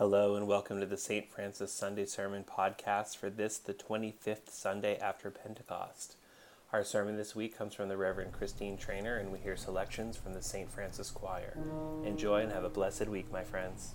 Hello and welcome to the St. Francis Sunday Sermon podcast for this, the 25th Sunday after Pentecost. Our sermon this week comes from the Reverend Christine Trainer, and we hear selections from the St. Francis Choir. Enjoy and have a blessed week, my friends.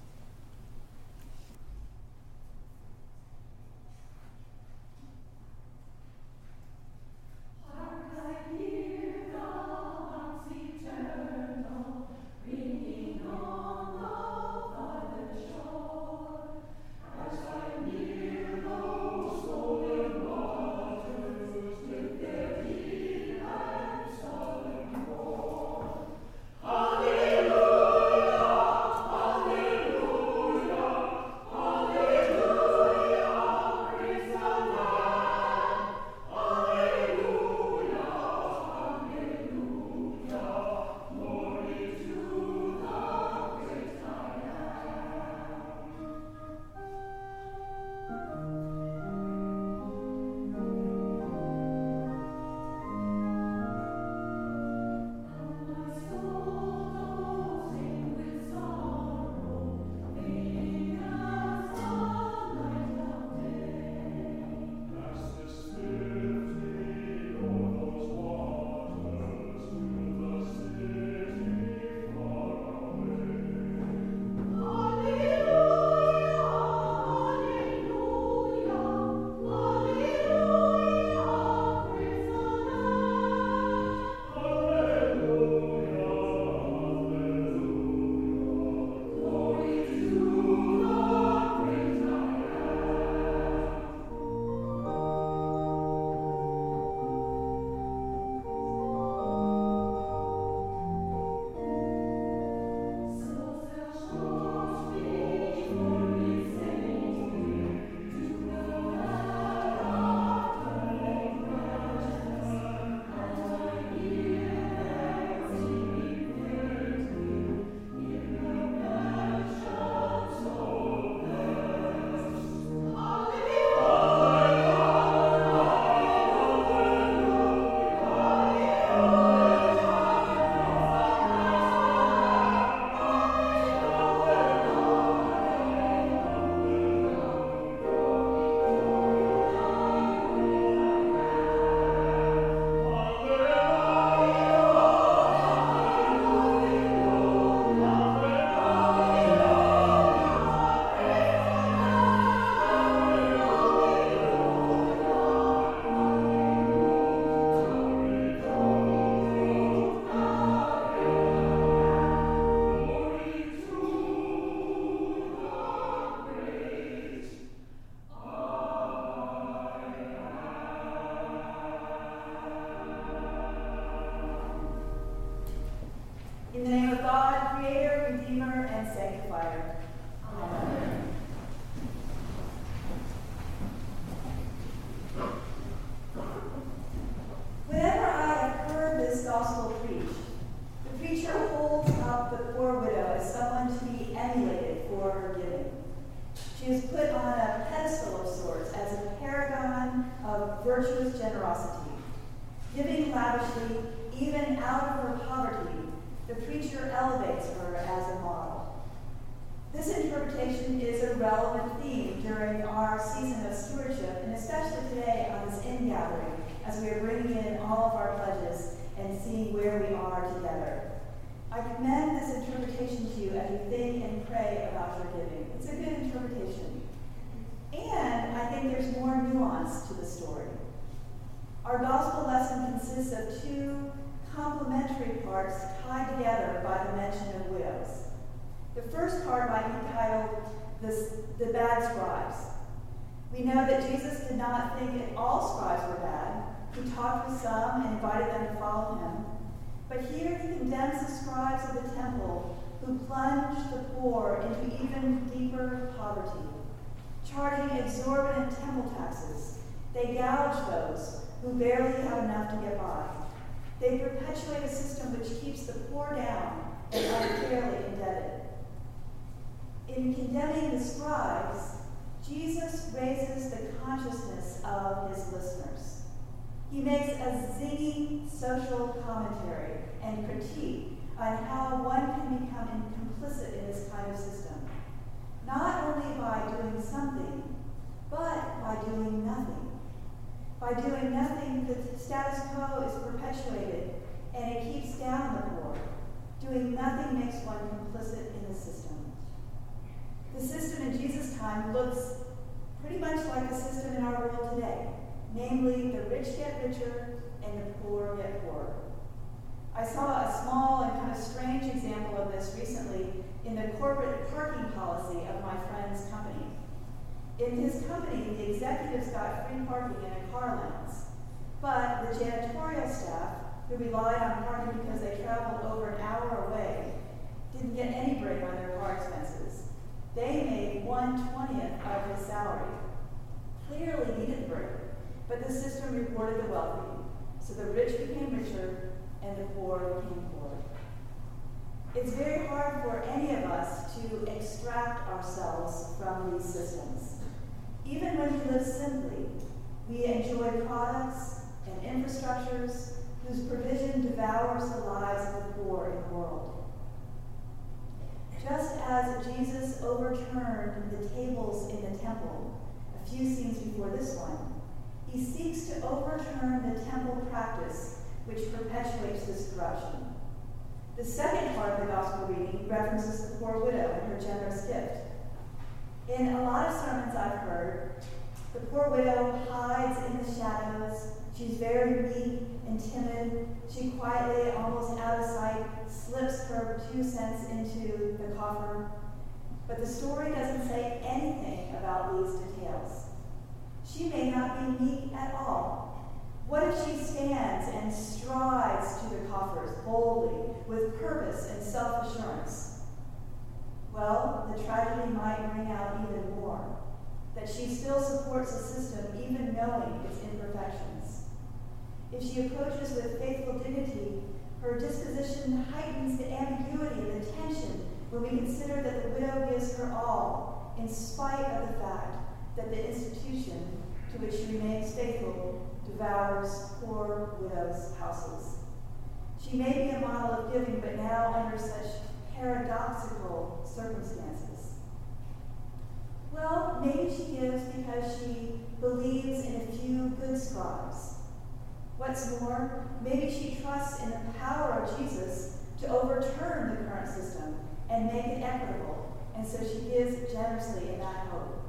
In-gathering, as we are bringing in all of our pledges and seeing where we are together. I commend this interpretation to you as you think and pray about your giving. It's a good interpretation. And I think there's more nuance to the story. Our gospel lesson consists of two complementary parts tied together by the mention of widows. The first part might be titled the, the Bad Scribes. We know that Jesus did not think that all scribes were bad. He talked with some and invited them to follow him. But here he condemns the scribes of the temple who plunged the poor into even deeper poverty charging exorbitant temple taxes. They gouge those who barely have enough to get by. They perpetuate a system which keeps the poor down and unfairly indebted. In condemning the scribes, Jesus raises the consciousness of his listeners. He makes a zingy social commentary and critique on how one can become complicit in this kind of system not only by doing something, but by doing nothing. By doing nothing, the status quo is perpetuated and it keeps down the poor. Doing nothing makes one complicit in the system. The system in Jesus' time looks pretty much like the system in our world today, namely, the rich get richer and the poor get poorer. I saw a small and kind of strange example of this recently in the corporate parking policy of my friend's company. In his company, the executives got free parking in a car allowance, but the janitorial staff, who relied on parking because they traveled over an hour away, didn't get any break on their car expenses. They made one twentieth of his salary. Clearly needed break, but the system rewarded the wealthy, so the rich became richer and the poor became poorer. It's very hard for any of us to extract ourselves from these systems. Even when we live simply, we enjoy products and infrastructures whose provision devours the lives of the poor in the world. Just as Jesus overturned the tables in the temple a few scenes before this one, he seeks to overturn the temple practice which perpetuates this corruption. The second part of the gospel reading references the poor widow and her generous gift. In a lot of sermons I've heard, the poor widow hides in the shadows. She's very weak and timid. She quietly, almost out of sight, slips her two cents into the coffer. But the story doesn't say anything about these details. She may not be meek at all. What if she stands and strides to the coffers boldly, with purpose and self assurance? Well, the tragedy might bring out even more that she still supports the system even knowing its imperfections. If she approaches with faithful dignity, her disposition heightens the ambiguity and the tension when we consider that the widow gives her all, in spite of the fact that the institution to which she remains faithful devours poor widows' houses. She may be a model of giving, but now under such paradoxical circumstances. Well, maybe she gives because she believes in a few good scribes. What's more, maybe she trusts in the power of Jesus to overturn the current system and make it equitable, and so she gives generously in that hope.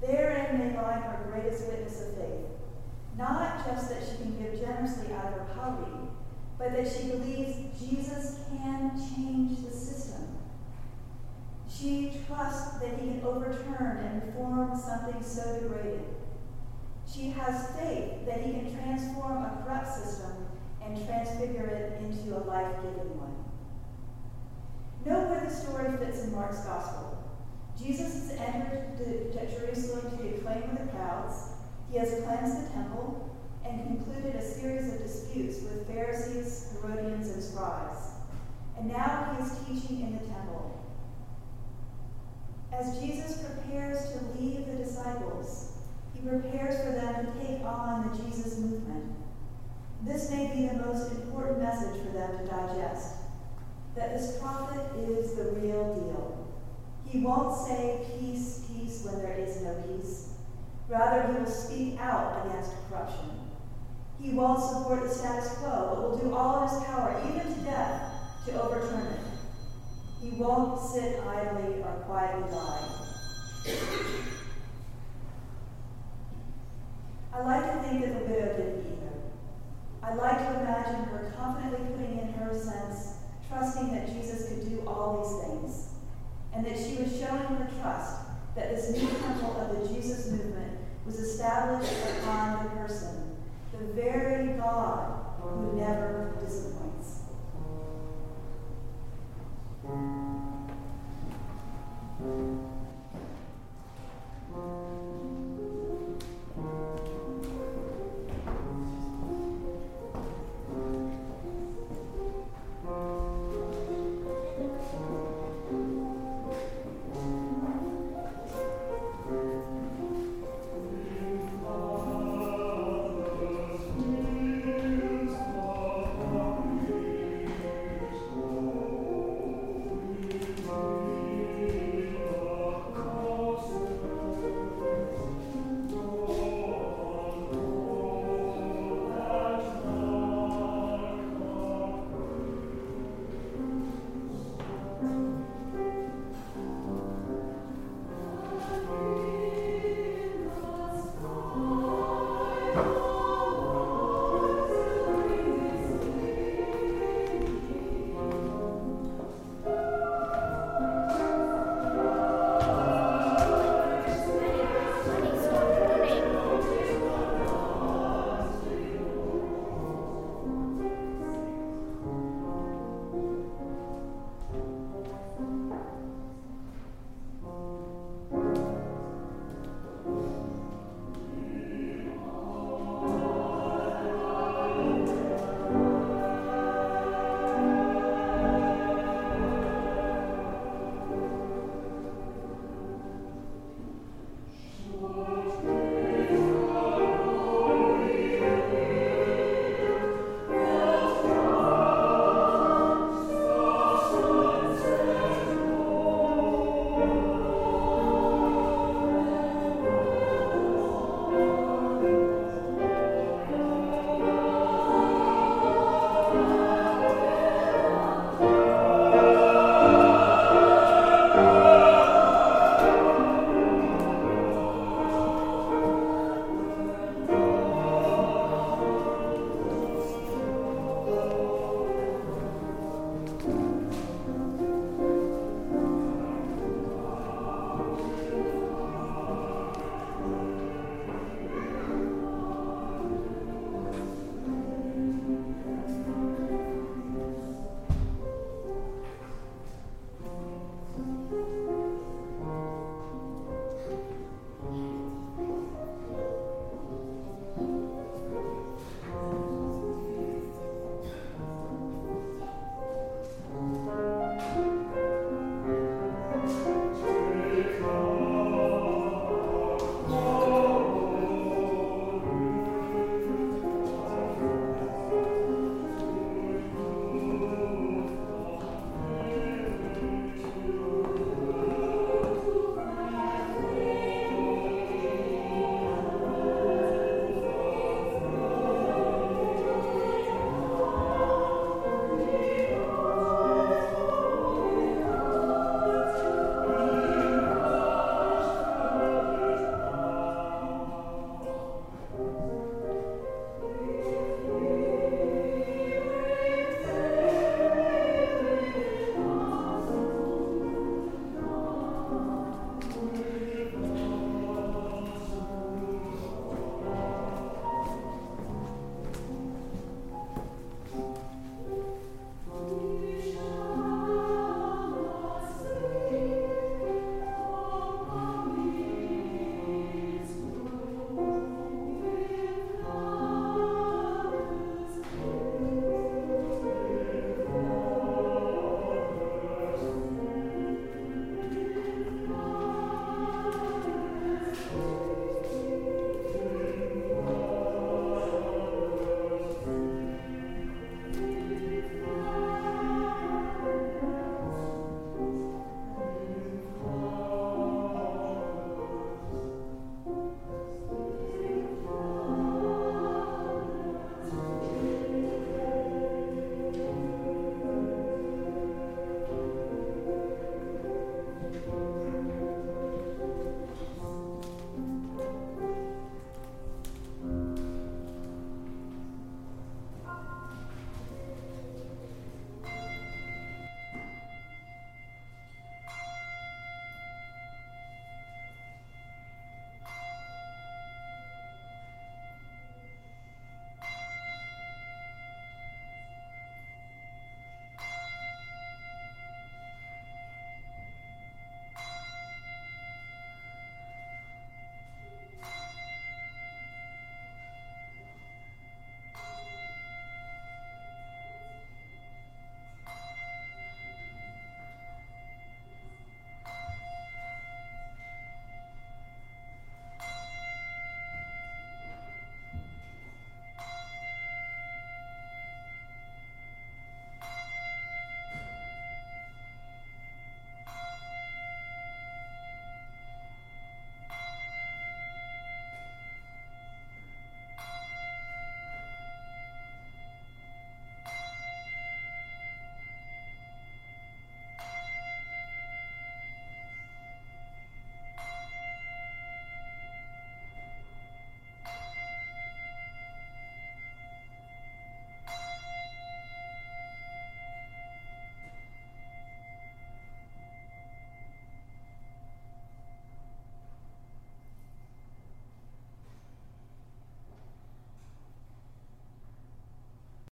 Therein may lie her greatest witness of faith. Not just that she can give generously out of her poverty, but that she believes Jesus can change the system. She trusts that he can overturn and reform something so degraded. She has faith that he can transform a corrupt system and transfigure it into a life giving one. Note where the story fits in Mark's gospel. Jesus has entered Jerusalem to acclaim with the crowds. He has cleansed the temple and concluded a series of disputes with Pharisees, Herodians, and scribes. And now he is teaching in the temple. As Jesus prepares to leave the disciples, he prepares for them to take on the Jesus movement. This may be the most important message for them to digest that this prophet is the real deal. He won't say peace, peace when there is no peace. Rather, he will speak out against corruption. He won't support the status quo, but will do all in his power, even to death, to overturn it. He won't sit idly or quietly by. I like to think that the widow didn't either. I like to imagine her confidently putting in her cents, trusting that Jesus could do all these things, and that she was showing her trust that this new temple of the Jesus movement was established upon the person, the very God who never